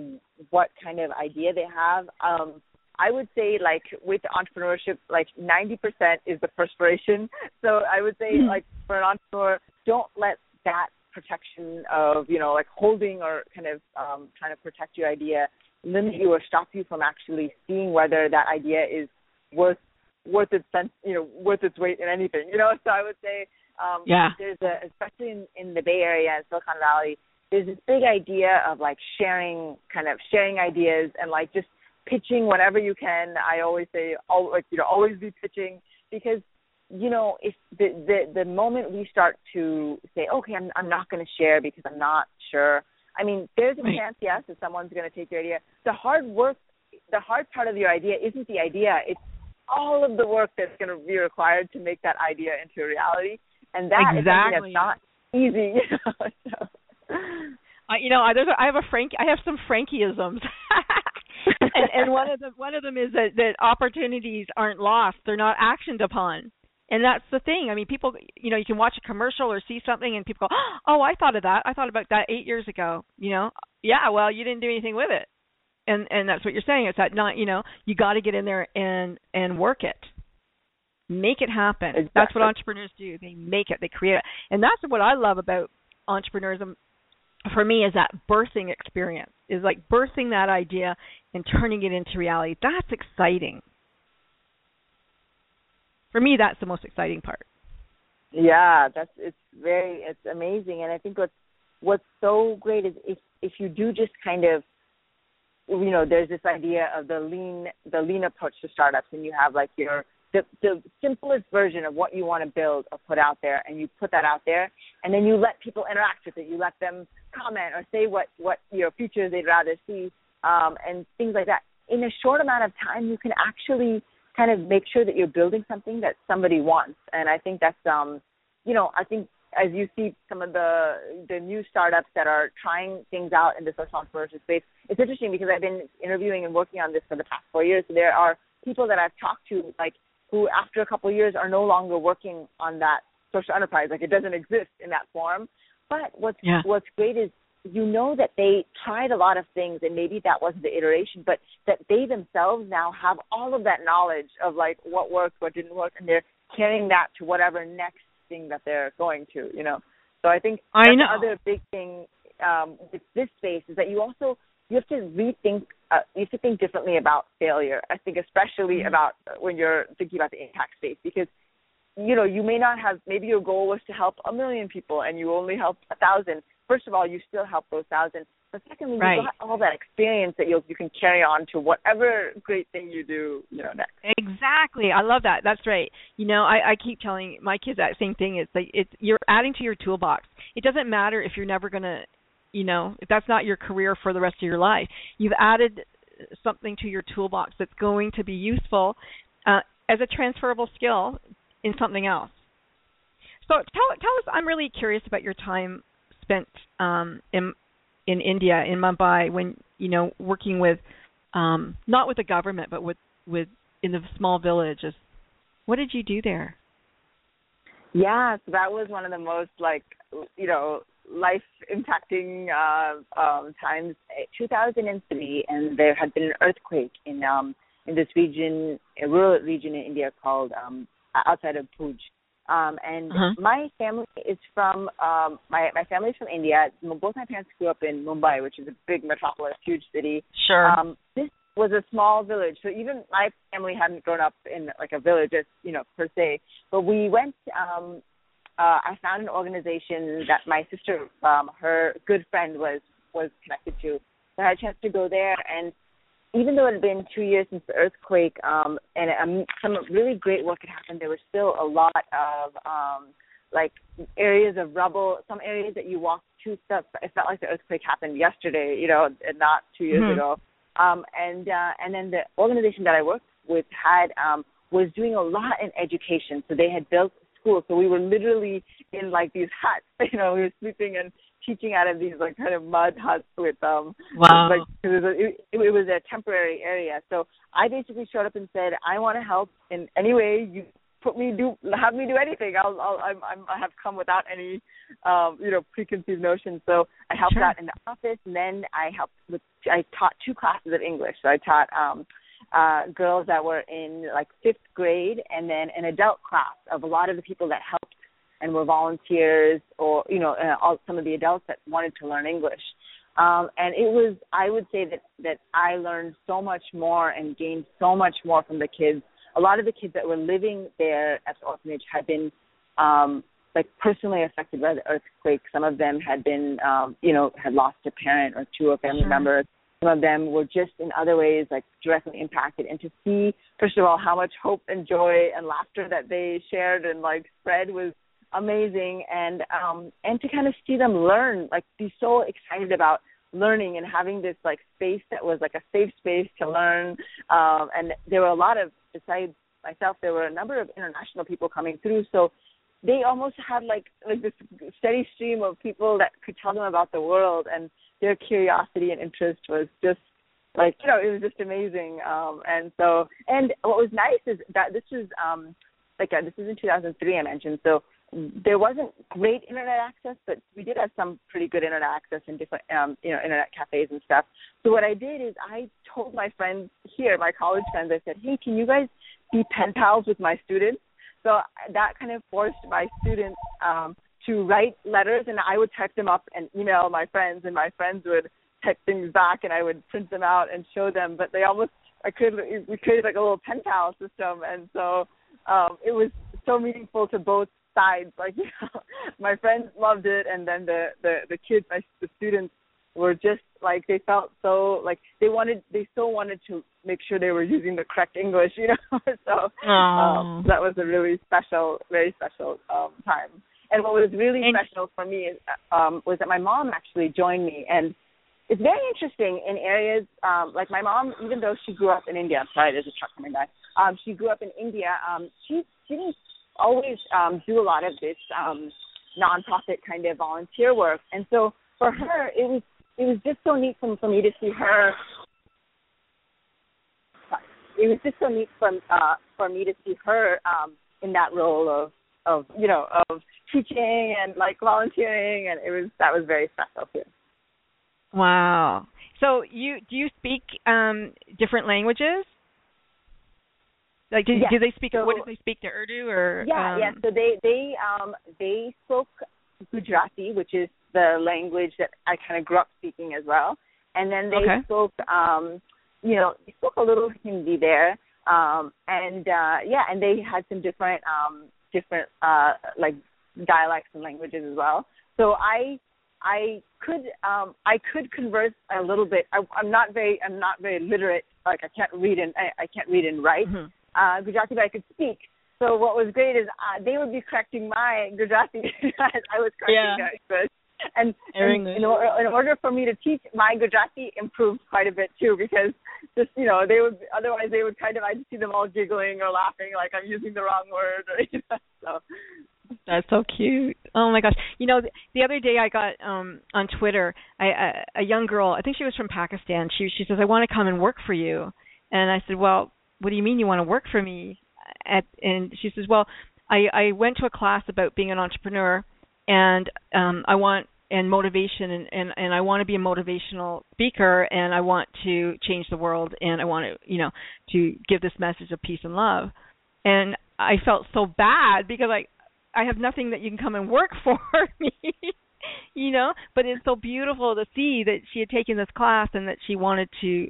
what kind of idea they have. Um, I would say like with entrepreneurship, like 90% is the perspiration. <laughs> So I would say mm-hmm. like for an entrepreneur, don't let that protection of, you know, like holding or kind of um, trying to protect your idea limit you or stop you from actually seeing whether that idea is worth worth its sense, you know, worth its weight in anything, you know. <laughs> So I would say, um, yeah, there's a especially in in the Bay Area and Silicon Valley, there's this big idea of like sharing, kind of sharing ideas and like just pitching whatever you can. I always say, all, like you know, always be pitching because you know if the the the moment we start to say, okay, I'm I'm not going to share because I'm not sure. I mean, there's a right. chance, yes, that someone's going to take your idea. The hard work, the hard part of your idea isn't the idea; it's all of the work that's going to be required to make that idea into a reality, and that exactly. is something that's not easy. <laughs> You know? so. I, you know, I, there's a, I have a Frank. I have some Frankieisms, <laughs> <laughs> and, and one of them one of them is that that opportunities aren't lost; they're not actioned upon. And that's the thing. I mean, people, you know, you can watch a commercial or see something, and people go, <gasps> "Oh, I thought of that. I thought about that eight years ago." You know, yeah. Well, you didn't do anything with it, and and that's what you're saying. It's that not, you know, you got to get in there and and work it, make it happen. Exactly. That's what entrepreneurs do. They make it. They create it, and that's what I love about entrepreneurism for me is that birthing experience is like birthing that idea and turning it into reality. That's exciting. For me that's the most exciting part. Yeah that's it's very it's amazing. And i think what's what's so great is if if you do just kind of you know there's this idea of the lean the lean approach to startups and you have like your the the simplest version of what you want to build or put out there and you put that out there and then you let people interact with it you let them comment or say what what your features they'd rather see um, and things like that. In a short amount of time, you can actually kind of make sure that you're building something that somebody wants. And I think that's um, you know, I think as you see some of the the new startups that are trying things out in the social entrepreneurship space, it's interesting because I've been interviewing and working on this for the past four years. So there are people that I've talked to, like who after a couple of years are no longer working on that social enterprise, like it doesn't exist in that form. But what's yeah. what's great is you know that they tried a lot of things and maybe that wasn't the iteration, but that they themselves now have all of that knowledge of like what worked, what didn't work, and they're carrying that to whatever next thing that they're going to, you know. So I think I know. the other big thing um, with this space is that you also you have to rethink uh, you have to think differently about failure. I think especially mm-hmm. about when you're thinking about the impact space because you know, you may not have maybe your goal was to help a million people and you only helped a thousand. First of all, you still help those thousand. But secondly, right. you got all that experience that you you can carry on to whatever great thing you do, you know, next. Exactly. I love that. That's right. You know, I, I keep telling my kids that same thing. It's like it's you're adding to your toolbox. It doesn't matter if you're never gonna you know, if that's not your career for the rest of your life. You've added something to your toolbox that's going to be useful uh, as a transferable skill in something else. So tell tell us. I'm really curious about your time spent um, in in India in Mumbai when you know working with um, not with the government, but with with in the small villages. What did you do there? Yeah, so that was one of the most like you know life impacting uh, um, times. 2003, and there had been an earthquake in um, in this region, a rural region in India called um, outside of Bhuj. Um, and uh-huh. my family is from um, my my family is from India. Both my parents grew up in Mumbai, which is a big metropolis, huge city. Sure. Um, this was a small village, so even my family hadn't grown up in like a village, you know, per se. But we went. Um, uh, I found an organization that my sister, um, her good friend, was was connected to. So I had a chance to go there, and even though it had been two years since the earthquake um, and um, some really great work had happened, there was still a lot of um, like areas of rubble. Some areas that you walked two steps, it felt like the earthquake happened yesterday, you know, and not two years mm-hmm. ago. Um, and uh, and then the organization that I worked with had um, was doing a lot in education. So they had built schools. So we were literally in like these huts. <laughs> You know, we were sleeping and teaching out of these like kind of mud huts with um wow. like it was a it, it was a temporary area so i basically showed up and said i want to help in any way you put me do have me do anything i'll i'll i'm, I'm i have come without any um you know preconceived notions so i helped sure. out in the office and then i helped with i taught two classes of english so i taught um uh girls that were in like fifth grade and then an adult class of a lot of the people that helped and were volunteers or you know uh, all, some of the adults that wanted to learn English. Um, and it was I would say that that I learned so much more and gained so much more from the kids. A lot of the kids that were living there at the orphanage had been um, like personally affected by the earthquake. Some of them had been um, you know had lost a parent or two or family members. Some of them were just in other ways like directly impacted. And to see first of all how much hope and joy and laughter that they shared and like spread was amazing. And um and to kind of see them learn like be so excited about learning and having this like space that was like a safe space to learn. Um and there were a lot of besides myself there were a number of international people coming through. So they almost had like like this steady stream of people that could tell them about the world. And their curiosity and interest was just like you know it was just amazing um and so and what was nice is that this was um like uh, this is in 2003 I mentioned so there wasn't great internet access, but we did have some pretty good internet access in different, um, you know, internet cafes and stuff. So what I did is I told my friends here, my college friends, I said, hey, can you guys be pen pals with my students? So that kind of forced my students um, to write letters, and I would type them up and email my friends, and my friends would type things back, and I would print them out and show them. But they almost, I could, we created like a little pen pal system, and so um, it was so meaningful to both sides. Like <laughs> you know, my friends loved it, and then the the the kids, my the students were just like they felt so like they wanted they still wanted to make sure they were using the correct English, <laughs> you know. <laughs> so um, that was a really special, very special um, time. And what was really and, special for me is, um, was that my mom actually joined me, and it's very interesting in areas um, like my mom, even though she grew up in India. I'm sorry, there's a truck coming by. Um, she grew up in India. Um, she she didn't always um, do a lot of this um, nonprofit kind of volunteer work, and so for her, it was it was just so neat for, for me to see her. It was just so neat for uh, for me to see her um, in that role of of you know of teaching and like volunteering, and it was that was very special too. Wow. So you do you speak um, different languages? Like, do, yes. do they speak? So, what do they speak to Urdu or? Yeah, um, yeah. So they they um they spoke Gujarati, which is the language that I kind of grew up speaking as well, and then they okay. spoke um you know they spoke a little Hindi there, um and uh yeah, and they had some different um different uh like dialects and languages as well. So I I could um I could converse a little bit. I, I'm not very I'm not very literate. Like I can't read and I, I can't read and write. Mm-hmm uh, Gujarati, but I could speak. So what was great is uh, they would be correcting my Gujarati as <laughs> I was correcting yeah. their English. <laughs> And, and in, order, in order for me to teach, my Gujarati improved quite a bit too because just you know they would otherwise they would kind of I'd see them all giggling or laughing like I'm using the wrong word or <laughs> you know so That's so cute. Oh my gosh. You know, the, the other day I got um on Twitter, I a, a young girl, I think she was from Pakistan. She she says I want to come and work for you. And I said, "Well, what do you mean you want to work for me?" At and she says, "Well, I I went to a class about being an entrepreneur and um I want and motivation and, and and I want to be a motivational speaker and I want to change the world and I want to, you know, to give this message of peace and love." And I felt so bad because I I have nothing that you can come and work <laughs> for me. you know, but it's so beautiful to see that she had taken this class and that she wanted to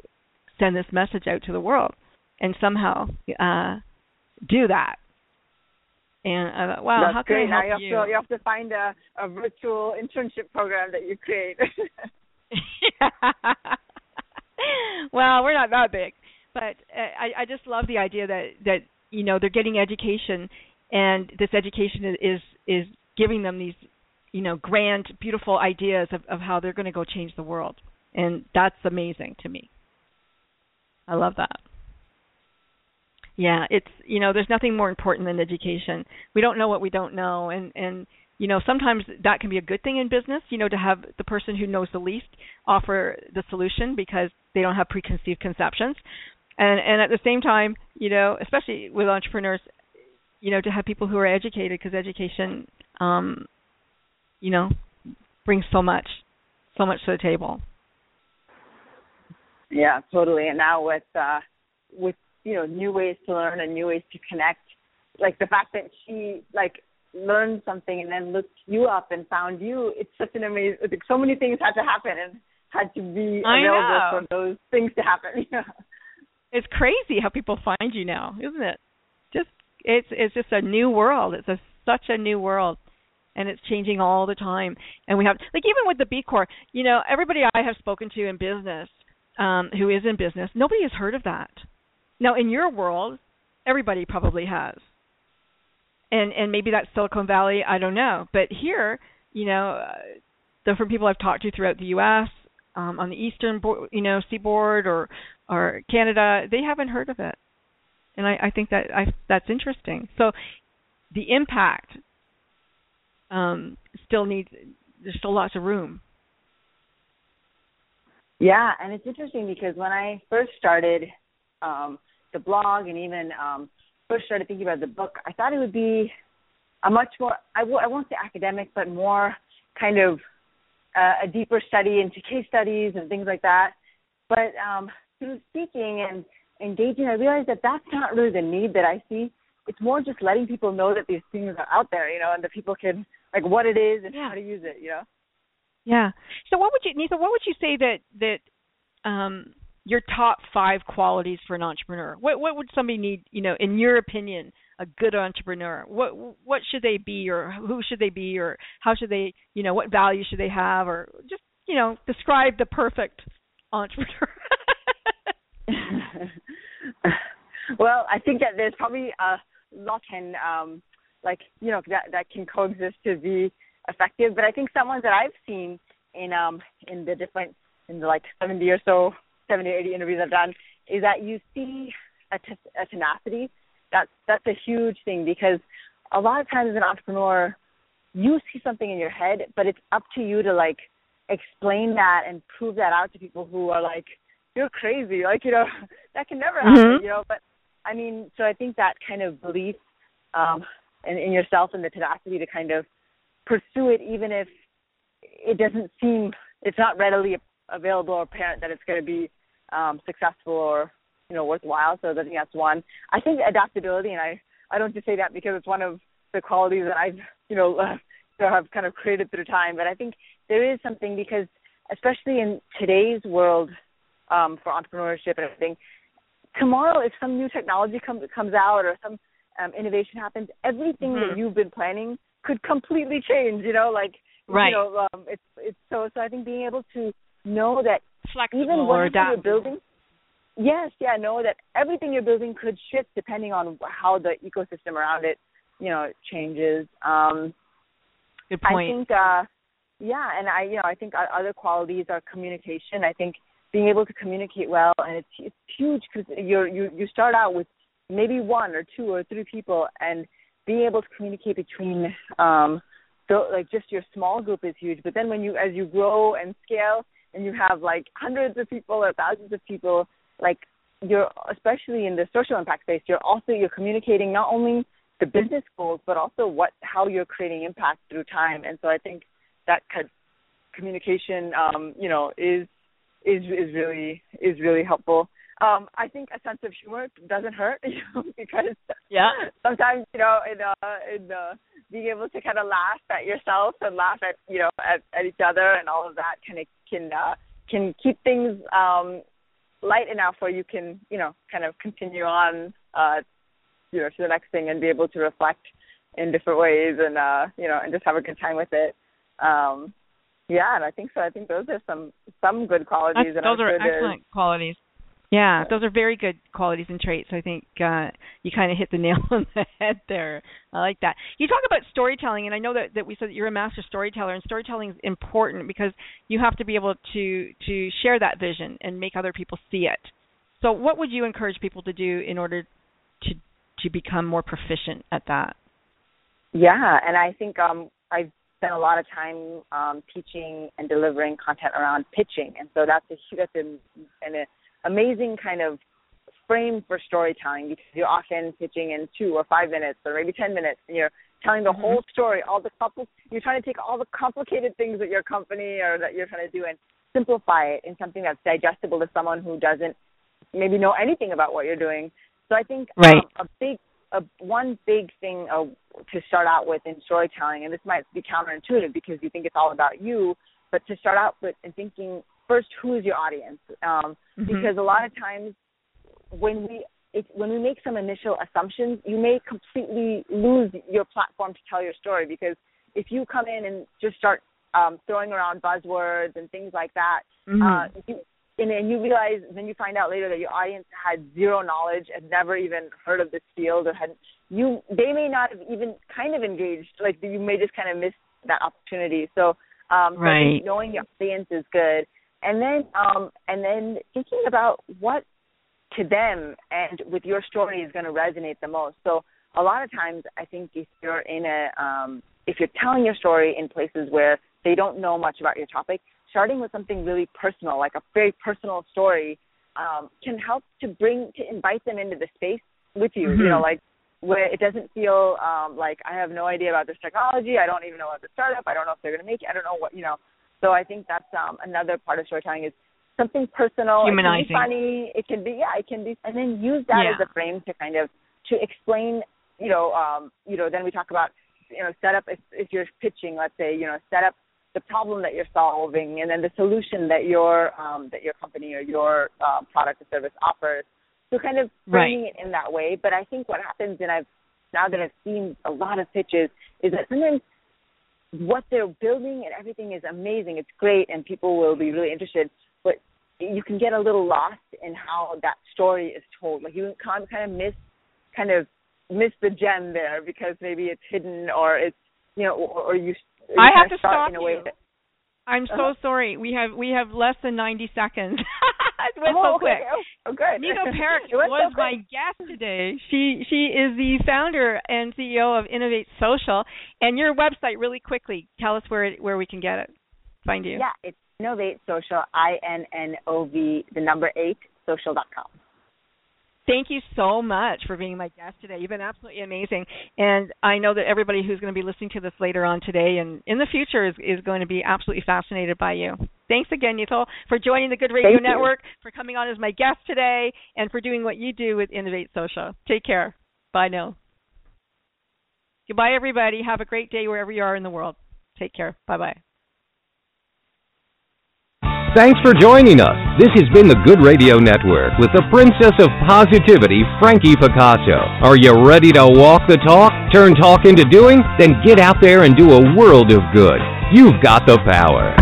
send this message out to the world and somehow uh do that. And I thought, wow, That's how can great. I help you? you? To, you have to find a, a virtual internship program that you create. <laughs> <laughs> well, we're not that big, but uh, I I just love the idea that that you know they're getting education and this education is is giving them these you know grand beautiful ideas of, of how they're going to go change the world and that's amazing to me i love that yeah it's you know there's nothing more important than education. We don't know what we don't know and and you know sometimes that can be a good thing in business you know to have the person who knows the least offer the solution because they don't have preconceived conceptions. And and at the same time you know especially with entrepreneurs you know to have people who are educated because education um you know brings so much so much to the table. Yeah totally. And now with uh with you know new ways to learn and new ways to connect like the fact that she like learned something and then looked you up and found you it's such an amazing like so many things had to happen and had to be available for those things to happen <laughs> yeah it's crazy how people find you now isn't it just it's it's just a new world. It's a such a new world, and it's changing all the time. And we have like even with the B Corp, you know, everybody I have spoken to in business, um, who is in business, nobody has heard of that. Now in your world, everybody probably has. And and maybe that's Silicon Valley, I don't know. But here, you know, uh, the from people I've talked to throughout the U.S. Um, on the eastern, you know, seaboard or or Canada, they haven't heard of it and I, I think that I, that's interesting. So the impact um, still needs there's still lots of room. Yeah, and it's interesting because when I first started um, the blog and even um, first started thinking about the book, I thought it would be a much more I w- I won't say academic, but more kind of uh, a deeper study into case studies and things like that. But um, through speaking and engaging, I realized that that's not really the need that I see. It's more just letting people know that these things are out there, you know, and that people can like what it is and yeah. how to use it, you know. Yeah. So what would you, Neetal? What would you say that that um, your top five qualities for an entrepreneur? What what would somebody need? You know, in your opinion, a good entrepreneur. What what should they be, or who should they be, or how should they? You know, what value should they have, or just you know, describe the perfect entrepreneur. <laughs> <laughs> well, I think that there's probably a lot can um like you know that that can coexist to be effective. But I think some ones that I've seen in um in the different in the like 70 or so 70 or 80 interviews I've done is that you see a, t- a tenacity. That's that's a huge thing because a lot of times as an entrepreneur, you see something in your head, but it's up to you to like explain that and prove that out to people who are like you're crazy. Like, you know, <laughs> that can never happen, mm-hmm. you know. But I mean, so I think that kind of belief um in, in yourself and the tenacity to kind of pursue it even if it doesn't seem it's not readily available or apparent that it's going to be um successful or you know worthwhile so i think that's one i think adaptability and i i don't just say that because it's one of the qualities that i've you know <laughs> uh, have kind of created through time but i think there is something because especially in today's world um, for entrepreneurship and everything. Tomorrow, if some new technology comes comes out or some um, innovation happens, everything mm-hmm. that you've been planning could completely change. You know, like right. you know, um, it's it's so so. I think being able to know that Flexible even what you're building, yes, yeah, know that everything you're building could shift depending on how the ecosystem around it, you know, changes. Um, Good point. I think, uh, yeah, and I, you know, I think other qualities are communication. I think being able to communicate well, and it's it's huge because you're you you start out with maybe one or two or three people, and being able to communicate between um, so like just your small group is huge. But then when you as you grow and scale and you have like hundreds of people or thousands of people, like you're especially in the social impact space, you're also you're communicating not only the business goals but also what how you're creating impact through time. And so I think that communication um, you know, is is is really is really helpful. Um, I think a sense of humor doesn't hurt, <laughs> you know, because yeah, sometimes you know in uh in uh being able to kind of laugh at yourself and laugh at you know at, at each other and all of that kind of can uh, can keep things um, light enough where you can you know kind of continue on uh, you know to the next thing and be able to reflect in different ways and uh, you know and just have a good time with it. Um, yeah, and I think so. I think those are some some good qualities. That's, and those I'm are sure excellent qualities. Yeah, those are very good qualities and traits. I think uh, you kind of hit the nail <laughs> on the head there. I like that. You talk about storytelling, and I know that, that we said that you're a master storyteller, and storytelling is important because you have to be able to to share that vision and make other people see it. So, what would you encourage people to do in order to to become more proficient at that? Yeah, and I think um, I've spent a lot of time um, teaching and delivering content around pitching, and so that's a that's a, and a amazing kind of frame for storytelling because you're often pitching in two or five minutes or maybe ten minutes and you're telling the mm-hmm. whole story, all the compl- you're trying to take all the complicated things that your company or that you're trying to do and simplify it in something that's digestible to someone who doesn't maybe know anything about what you're doing. So I think right. um, a big a, one big thing uh, to start out with in storytelling, and this might be counterintuitive because you think it's all about you, but to start out with and thinking first who is your audience um, mm-hmm. because a lot of times when we it, when we make some initial assumptions you may completely lose your platform to tell your story because if you come in and just start um, throwing around buzzwords and things like that mm-hmm. uh, you, and then you realize then you find out later that your audience had zero knowledge and never even heard of this field or had you they may not have even kind of engaged like you may just kind of miss that opportunity so um right. so knowing your audience is good and then um and then thinking about what to them and with your story is going to resonate the most. So a lot of times i think if you're in a um if you're telling your story in places where they don't know much about your topic starting with something really personal like a very personal story um can help to bring to invite them into the space with you mm-hmm. you know like where it doesn't feel um like i have no idea about this technology. I don't even know about the startup. I don't know if they're going to make it. I don't know what you know so I think that's um, another part of storytelling is something personal. Humanizing. It can be funny. It can be yeah. It can be, and then use that yeah. as a frame to kind of to explain. You know, um, you know. Then we talk about you know setup. If, if you're pitching, let's say you know set up the problem that you're solving, and then the solution that your um, that your company or your uh, product or service offers. So kind of framing right. it in that way. But I think what happens, and I've now that I've seen a lot of pitches, is that sometimes what they're building and everything is amazing. It's great, and people will be really interested. But you can get a little lost in how that story is told. Like you can kind of miss, kind of miss the gem there because maybe it's hidden or it's you know or, or you. I have to stop in a way you. That, I'm so uh-huh. sorry. We have we have less than 90 seconds. <laughs> <laughs> it went oh, so quick. Okay. Oh, good. Neetal <laughs> Parekh was so my guest today. She she is the founder and CEO of Innovate Social. And your website, really quickly, tell us where it, where we can get it, find you. Yeah, it's Innovate Social. I N N O V the number eight social dot com. Thank you so much for being my guest today. You've been absolutely amazing. And I know that everybody who's going to be listening to this later on today and in the future is, is going to be absolutely fascinated by you. Thanks again, Neetal, for joining the Good Radio Thank Network, you. for coming on as my guest today, and for doing what you do with Innovate Social. Take care. Bye now. Goodbye, everybody. Have a great day wherever you are in the world. Take care. Bye bye. Thanks for joining us. This has been the Good Radio Network with the Princess of Positivity, Frankie Picasso. Are you ready to walk the talk? Turn talk into doing? Then get out there and do a world of good. You've got the power.